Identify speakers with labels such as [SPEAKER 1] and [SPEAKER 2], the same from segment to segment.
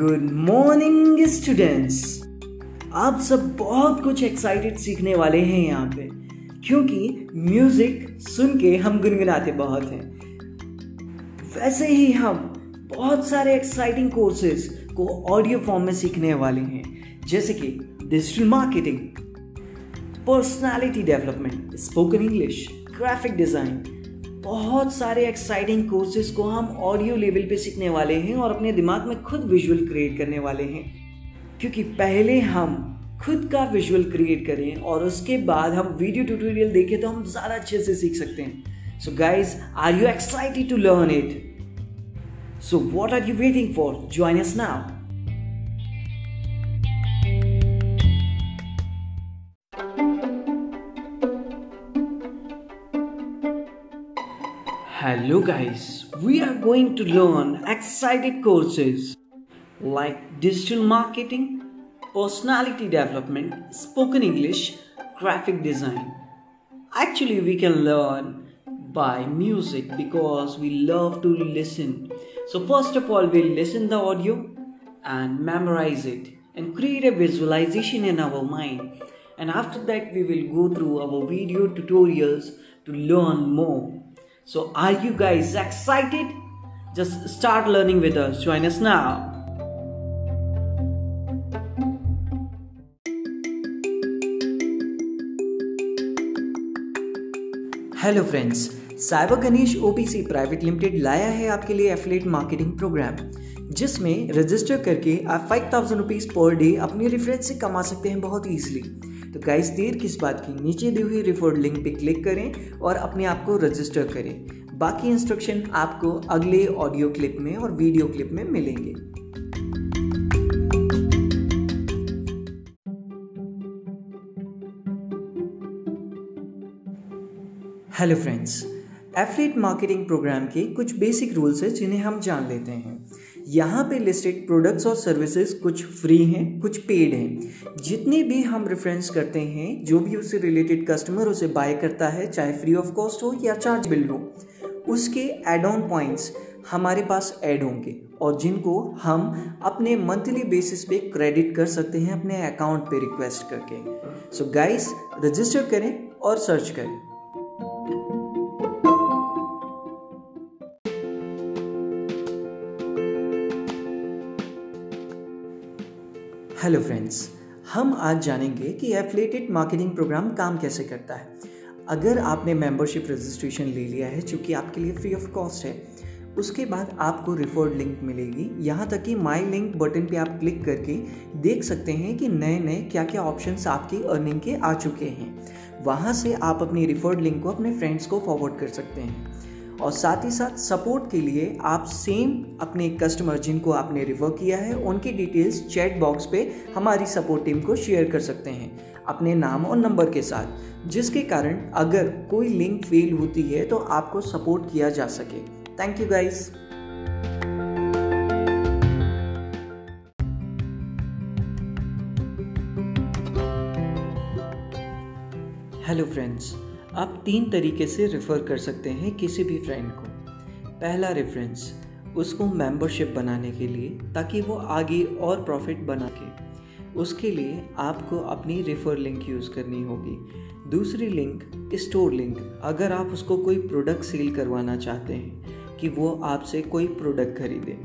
[SPEAKER 1] Good morning students आप सब बहुत कुछ एक्साइटेड सीखने वाले हैं यहाँ पे, क्योंकि म्यूज़िक सुन के हम गुनगुनाते बहुत हैं। वैसे ही हम बहुत सारे एक्साइटिंग कोर्सेज को ऑडियो फॉर्म में सीखने वाले हैं, जैसे कि digital marketing personality development spoken English graphic design बहुत सारे एक्साइटिंग कोर्सेज को हम ऑडियो लेवल पे सीखने वाले हैं और अपने दिमाग में खुद विजुअल क्रिएट करने वाले हैं। क्योंकि पहले हम खुद का विजुअल क्रिएट करें और उसके बाद हम वीडियो ट्यूटोरियल देखें तो हम ज़्यादा अच्छे से सीख सकते हैं। So guys are you excited to learn it so what are you waiting for join us now Hello guys, we are going to learn excited courses like digital marketing, personality development, spoken English, graphic design. Actually, we can learn by music because we love to listen. So, first of all, we'll listen the audio and memorize it and create a visualization in our mind. And after that, we will go through our video tutorials to learn more. So, are you guys excited? Just start learning with us. Join us now. Hello friends cyber Ganesh OPC private limited लाया है आपके लिए affiliate marketing program जिसमें register करके आप five thousand rupees per day अपने reference से कमा सकते हैं बहुत ईजिली तो गाइस देर किस बात की? नीचे दी हुई रिफर्ड लिंक पे क्लिक करें और अपने आप को रजिस्टर करें। बाकी इंस्ट्रक्शन आपको अगले ऑडियो क्लिप में और वीडियो क्लिप में मिलेंगे। Hello friends affiliate marketing program के कुछ बेसिक रूल्स हैं जिन्हें हम जान लेते हैं। यहाँ पे लिस्टेड प्रोडक्ट्स और सर्विसेज़ कुछ फ्री हैं, कुछ पेड हैं। जितने भी हम रेफरेंस करते हैं, जो भी उससे रिलेटेड कस्टमर उसे बाय करता है, चाहे फ्री ऑफ़ कॉस्ट हो या चार्ज बिल हो, उसके एड ऑन पॉइंट्स हमारे पास ऐड होंगे और जिनको हम अपने मंथली बेसिस पे क्रेडिट कर सकते हैं अपने अकाउंट पे रिक्वेस्ट करके। सो गाइस रजिस्टर करें और सर्च करें। हेलो फ्रेंड्स हम आज जानेंगे कि एफलेटेड मार्केटिंग प्रोग्राम काम कैसे करता है। अगर आपने मेंबरशिप रजिस्ट्रेशन ले लिया है, चूँकि आपके लिए फ्री ऑफ़ कॉस्ट है, उसके बाद आपको रिफर्ड लिंक मिलेगी। यहाँ तक कि माई लिंक बटन पे आप क्लिक करके देख सकते हैं कि नए नए क्या क्या ऑप्शंस आपकी अर्निंग के आ चुके हैं। वहाँ से आप अपनी रिफर्ड लिंक को अपने फ्रेंड्स को फॉरवर्ड कर सकते हैं। और साथ ही साथ सपोर्ट के लिए आप सेम अपने कस्टमर जिनको आपने रिफर किया है, उनकी डिटेल्स चैट बॉक्स पे हमारी सपोर्ट टीम को शेयर कर सकते हैं अपने नाम और नंबर के साथ, जिसके कारण अगर कोई लिंक फेल होती है तो आपको सपोर्ट किया जा सके। Thank you guys hello friends आप तीन तरीके से रेफ़र कर सकते हैं किसी भी फ्रेंड को। पहला रेफरेंस उसको मेंबरशिप बनाने के लिए, ताकि वो आगे और प्रॉफिट बना के। उसके लिए आपको अपनी रेफर लिंक यूज़ करनी होगी। दूसरी लिंक स्टोर लिंक अगर आप उसको कोई प्रोडक्ट सेल करवाना चाहते हैं, कि वो आपसे कोई प्रोडक्ट खरीदे।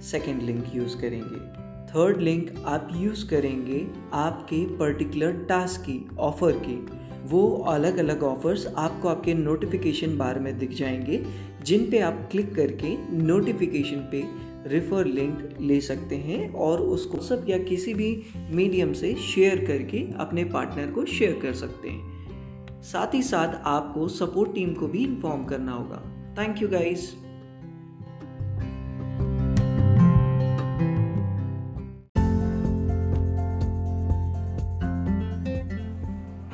[SPEAKER 1] सेकेंड लिंक यूज़ करेंगे। थर्ड लिंक आप यूज़ करेंगे आपके पर्टिकुलर टास्क की ऑफ़र की। वो अलग अलग ऑफर्स आपको आपके नोटिफिकेशन बार में दिख जाएँगे, जिन पे आप क्लिक करके नोटिफिकेशन पे रेफर लिंक ले सकते हैं और उसको सब या किसी भी मीडियम से शेयर करके अपने पार्टनर को शेयर कर सकते हैं। साथ ही साथ आपको सपोर्ट टीम को भी इन्फॉर्म करना होगा। Thank you guys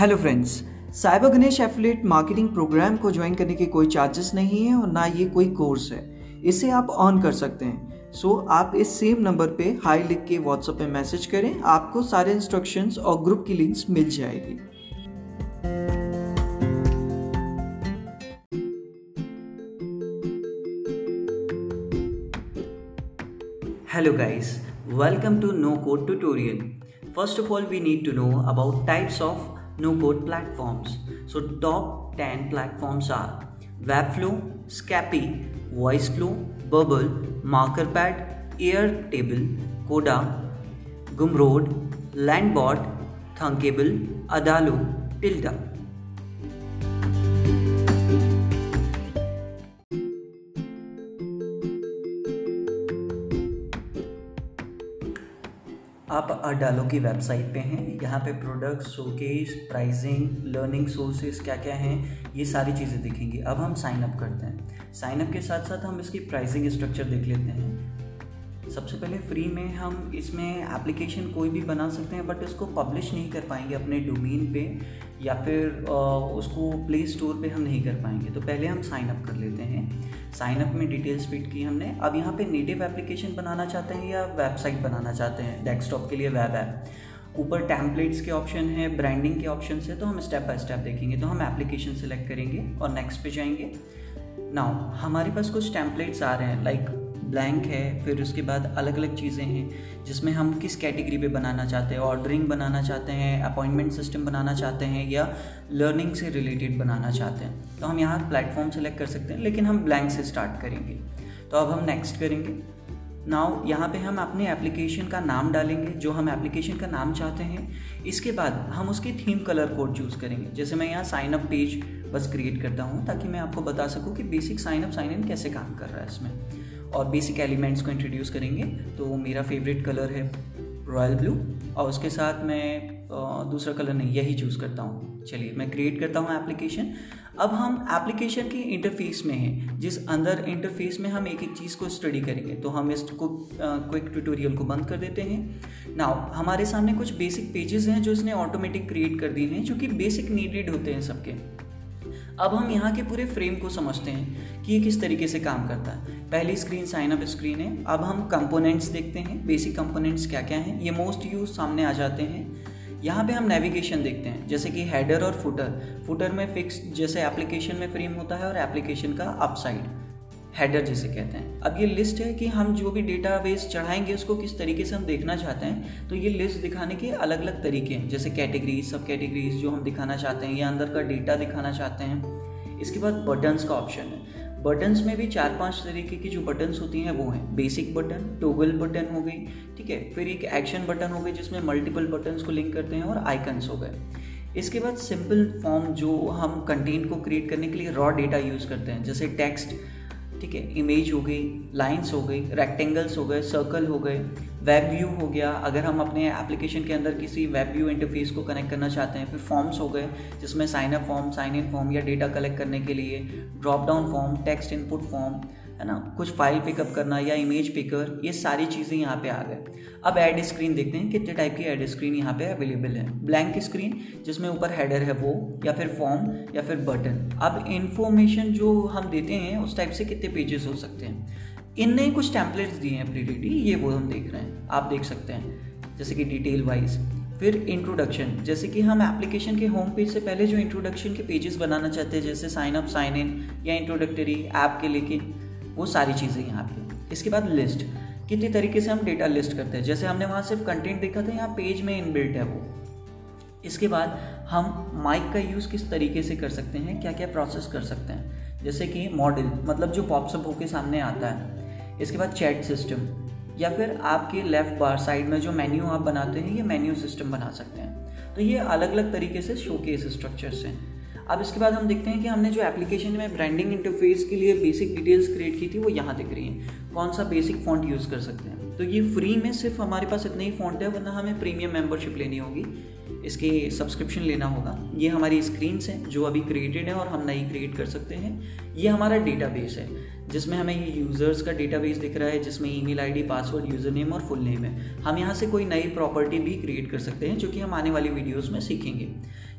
[SPEAKER 1] hello friends cyber Ganesh affiliate marketing program को ज्वाइन करने के कोई चार्जेस नहीं है और ना ये कोई कोर्स है। इसे आप ऑन कर सकते हैं। सो so, आप इस सेम नंबर पे हाई लिख के व्हाट्सएप पे मैसेज करें आपको सारे इंस्ट्रक्शंस और ग्रुप की लिंक्स मिल जाएगी। Hello guys Welcome to No Code tutorial. First of all, we need to know about types of no code platforms. So, top 10 platforms are Webflow, Scapy, VoiceFlow, Bubble, MarkerPad, Airtable, Coda, Gumroad, Landbot, Thunkable, Adalo, Tilda. आप अडालो की website पे हैं। यहाँ पे product showcase pricing learning sources क्या क्या हैं, ये सारी चीज़ें दिखेंगी। अब हम साइन अप करते हैं। साइन अप के साथ साथ हम इसकी प्राइसिंग स्ट्रक्चर देख लेते हैं। सबसे पहले फ्री में हम इसमें एप्लीकेशन कोई भी बना सकते हैं बट इसको पब्लिश नहीं कर पाएँगे अपने डोमेन पे, या फिर उसको प्ले स्टोर पे हम नहीं कर पाएँगे। तो पहले हम साइन अप कर लेते हैं। साइन अप में डिटेल्स फिट की हमने। अब यहाँ पे नेटिव एप्लीकेशन बनाना चाहते हैं या वेबसाइट बनाना चाहते हैं? डेस्कटॉप के लिए वेब ऐप ऊपर टैम्पलेट्स के ऑप्शन है ब्रांडिंग के ऑप्शन है तो हम स्टेप बाय स्टेप देखेंगे। तो हम एप्लीकेशन सेलेक्ट करेंगे और नेक्स्ट पे जाएँगे। नाउ हमारे पास कुछ टैम्पलेट्स आ रहे हैं लाइक ब्लैंक है, फिर उसके बाद अलग अलग चीज़ें हैं, जिसमें हम किस कैटेगरी पे बनाना चाहते हैं ऑर्डरिंग बनाना चाहते हैं अपॉइंटमेंट सिस्टम बनाना चाहते हैं, या लर्निंग से रिलेटेड बनाना चाहते हैं। तो हम यहाँ प्लेटफॉर्म सेलेक्ट कर सकते हैं, लेकिन हम ब्लैंक से स्टार्ट करेंगे। तो अब हम नेक्स्ट करेंगे। नाउ यहाँ पे हम अपने एप्लीकेशन का नाम डालेंगे, जो हम एप्लीकेशन का नाम चाहते हैं। इसके बाद हम उसकी थीम कलर कोड चूज़ करेंगे। जैसे मैं यहाँ साइन अप पेज बस क्रिएट करता हूँ, ताकि मैं आपको बता सकूँ कि basic sign up sign in कैसे काम कर रहा है इसमें। और बेसिक एलिमेंट्स को इंट्रोड्यूस करेंगे तो मेरा फेवरेट कलर है रॉयल ब्लू और उसके साथ मैं दूसरा कलर नहीं, यही चूज़ करता हूँ। चलिए, मैं क्रिएट करता हूँ एप्लीकेशन अब हम एप्लीकेशन के इंटरफेस में हैं, जिस अंदर इंटरफेस में हम एक एक चीज़ को स्टडी करेंगे तो हम इसको क्विक ट्यूटोरियल को बंद कर देते हैं। नाउ हमारे सामने कुछ बेसिक पेजेस हैं जो इसने ऑटोमेटिक क्रिएट कर दिए हैं, जो कि बेसिक नीडेड होते हैं सबके। अब हम यहाँ के पूरे फ्रेम को समझते हैं कि ये किस तरीके से काम करता है। पहली स्क्रीन साइन अप स्क्रीन है। अब हम कंपोनेंट्स देखते हैं। बेसिक कंपोनेंट्स क्या क्या हैं? ये मोस्ट यूज़ सामने आ जाते हैं। यहाँ पे हम नेविगेशन देखते हैं। जैसे कि हेडर और फुटर फुटर में फिक्स जैसे एप्लीकेशन में फ्रेम होता है और एप्लीकेशन का अपसाइड हेडर जिसे कहते हैं। अब ये लिस्ट है कि हम जो भी डेटाबेस चढ़ाएँगे, उसको किस तरीके से हम देखना चाहते हैं तो ये लिस्ट दिखाने के अलग अलग तरीके हैं। जैसे कैटेगरीज सब कैटेगरीज जो हम दिखाना चाहते हैं या अंदर का डेटा दिखाना चाहते हैं। इसके बाद बटन्स का ऑप्शन है। बटन्स में भी चार पाँच तरीके की जो बटन्स होती हैं, वो हैं। बेसिक बटन टोगल बटन हो गई, ठीक है? फिर एक एक्शन बटन हो गई, जिसमें मल्टीपल बटन्स को लिंक करते हैं और आइकन्स हो गए। इसके बाद सिंपल फॉर्म जो हम कंटेंट को क्रिएट करने के लिए रॉ डेटा यूज़ करते हैं, जैसे टेक्स्ट ठीक है इमेज हो गई लाइंस हो गई रेक्टेंगल्स हो गए सर्कल हो गए वेब व्यू हो गया। अगर हम अपने एप्लीकेशन के अंदर किसी वेब व्यू इंटरफेस को कनेक्ट करना चाहते हैं, फिर फॉर्म्स हो गए, जिसमें sign up form sign in form या डेटा कलेक्ट करने के लिए drop down form text input form है ना? कुछ फ़ाइल पिकअप करना या इमेज पिकर ये सारी चीज़ें यहाँ पे आ गए। अब एड स्क्रीन देखते हैं, कितने टाइप की एड स्क्रीन यहाँ पे अवेलेबल है। ब्लैंक स्क्रीन जिसमें ऊपर हेडर है वो, या फिर फॉर्म या फिर बटन अब इन्फॉर्मेशन जो हम देते हैं, उस टाइप से कितने पेजेस हो सकते हैं? इनने कुछ टैंपलेट्स दिए हैं प्रीडिटी ये वो हम देख रहे हैं। आप देख सकते हैं, जैसे कि डिटेल वाइज फिर इंट्रोडक्शन जैसे कि हम एप्लीकेशन के होम पेज से पहले जो इंट्रोडक्शन के पेजेस बनाना चाहते हैं, जैसे साइन अप साइन इन या इंट्रोडक्टरी ऐप के लेके। वो सारी चीज़ें यहाँ पे इसके बाद लिस्ट कितनी तरीके से हम डेटा लिस्ट करते हैं। जैसे हमने वहाँ सिर्फ़ कंटेंट देखा था, यहाँ पेज में इनबिल्ट है वो। इसके बाद हम माइक का यूज़ किस तरीके से कर सकते हैं क्या क्या प्रोसेस कर सकते हैं। जैसे कि मॉडल मतलब जो पॉप्सअप होके सामने आता है। इसके बाद चैट सिस्टम या फिर आपके लेफ़्ट बार साइड में जो मेन्यू आप बनाते हैं, ये मेन्यू सिस्टम बना सकते हैं। तो ये अलग अलग तरीके से शो शोकेस स्ट्रक्चर्स हैं। अब इसके बाद हम देखते हैं कि हमने जो एप्लीकेशन में ब्रांडिंग इंटरफेस के लिए बेसिक डिटेल्स क्रिएट की थी, वो यहाँ दिख रही हैं। कौन सा बेसिक फॉन्ट यूज़ कर सकते हैं? तो ये फ्री में सिर्फ़ हमारे पास इतने ही फॉन्ट है, वरना हमें प्रीमियम मेंबरशिप लेनी होगी। इसके सब्सक्रिप्शन लेना होगा। ये हमारी स्क्रीन्स हैं, जो अभी क्रिएटेड है और हम नई क्रिएट कर सकते हैं। ये हमारा डेटाबेस है, जिसमें हमें ये यूज़र्स का डेटाबेस दिख रहा है, जिसमें email ID password user name और फुल नेम है। हम यहाँ से कोई नई प्रॉपर्टी भी क्रिएट कर सकते हैं, जो कि हम आने वाली वीडियोज़ में सीखेंगे।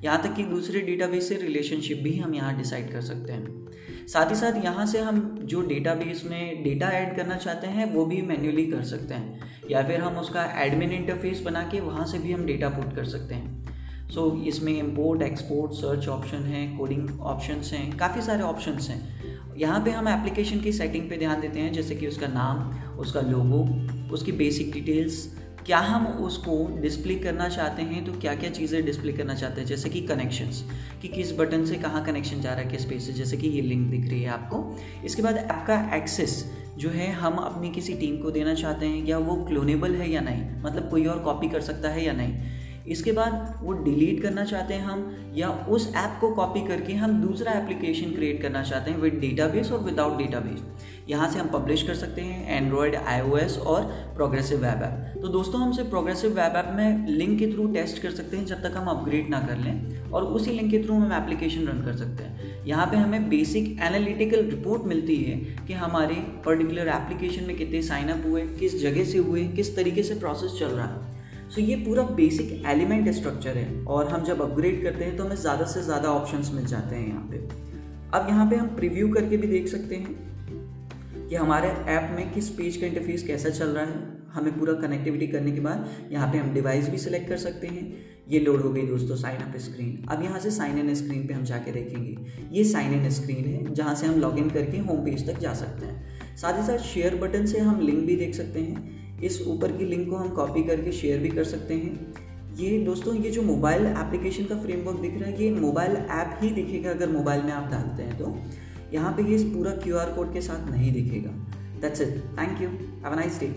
[SPEAKER 1] यहाँ तक कि दूसरे डेटाबेस से रिलेशनशिप भी हम यहाँ डिसाइड कर सकते हैं। साथ ही साथ यहाँ से हम जो डेटाबेस में डेटा ऐड करना चाहते हैं वो भी मैन्युअली कर सकते हैं। या फिर हम उसका एडमिन इंटरफेस बना के वहाँ से भी हम डेटा पुट कर सकते हैं। सो so, इसमें इम्पोर्ट एक्सपोर्ट सर्च ऑप्शन है कोडिंग ऑप्शंस हैं काफ़ी सारे ऑप्शंस हैं। यहाँ पे हम एप्लीकेशन की सेटिंग पे ध्यान देते हैं जैसे कि उसका नाम उसका लोगो उसकी बेसिक डिटेल्स क्या हम उसको डिस्प्ले करना चाहते हैं तो क्या क्या चीज़ें डिस्प्ले करना चाहते हैं? जैसे कि कनेक्शंस कि किस बटन से कहाँ कनेक्शन जा रहा है, किस पेज से? जैसे कि ये लिंक दिख रही है आपको। इसके बाद आपका एक्सेस जो है, हम अपनी किसी टीम को देना चाहते हैं, या वो क्लोनेबल है या नहीं? मतलब कोई और कॉपी कर सकता है या नहीं? इसके बाद वो डिलीट करना चाहते हैं हम, या उस ऐप को कॉपी करके हम दूसरा एप्लीकेशन क्रिएट करना चाहते हैं विद डेटाबेस और विदाउट डेटाबेस यहाँ से हम पब्लिश कर सकते हैं एंड्रॉयड आईओएस और प्रोग्रेसिव वेब ऐप तो दोस्तों हम सिर्फ़ प्रोग्रेसिव वेब ऐप में लिंक के थ्रू टेस्ट कर सकते हैं जब तक हम अपग्रेड ना कर लें और उसी लिंक के थ्रू हम एप्लीकेशन रन कर सकते हैं। यहाँ पे हमें बेसिक एनालिटिकल रिपोर्ट मिलती है कि हमारे पर्टिकुलर एप्लीकेशन में कितने साइन अप हुए किस जगह से हुए किस तरीके से प्रोसेस चल रहा है। सो so, ये पूरा बेसिक एलिमेंट स्ट्रक्चर है और हम जब अपग्रेड करते हैं तो हमें ज़्यादा से ज़्यादा ऑप्शंस मिल जाते हैं यहाँ पे। अब यहाँ पे हम प्रीव्यू करके भी देख सकते हैं। कि हमारे ऐप में किस पेज का इंटरफेस कैसा चल रहा है, हमें पूरा कनेक्टिविटी करने के बाद यहाँ पे हम डिवाइस भी सिलेक्ट कर सकते हैं। ये लोड हो गई दोस्तों साइन अप स्क्रीन अब यहाँ से साइन इन स्क्रीन पे हम जाके देखेंगे। ये साइन इन स्क्रीन है, जहाँ से हम लॉग इन करके होम पेज तक जा सकते हैं। साथ ही साथ शेयर बटन से हम लिंक भी देख सकते हैं। इस ऊपर की लिंक को हम कॉपी करके शेयर भी कर सकते हैं। ये दोस्तों, ये जो मोबाइल एप्लीकेशन का फ्रेमवर्क दिख रहा है, ये मोबाइल ऐप ही दिखेगा अगर मोबाइल में आप डालते हैं तो। यहाँ पे ये पूरा क्यूआर कोड के साथ नहीं दिखेगा। That's it thank you have a nice day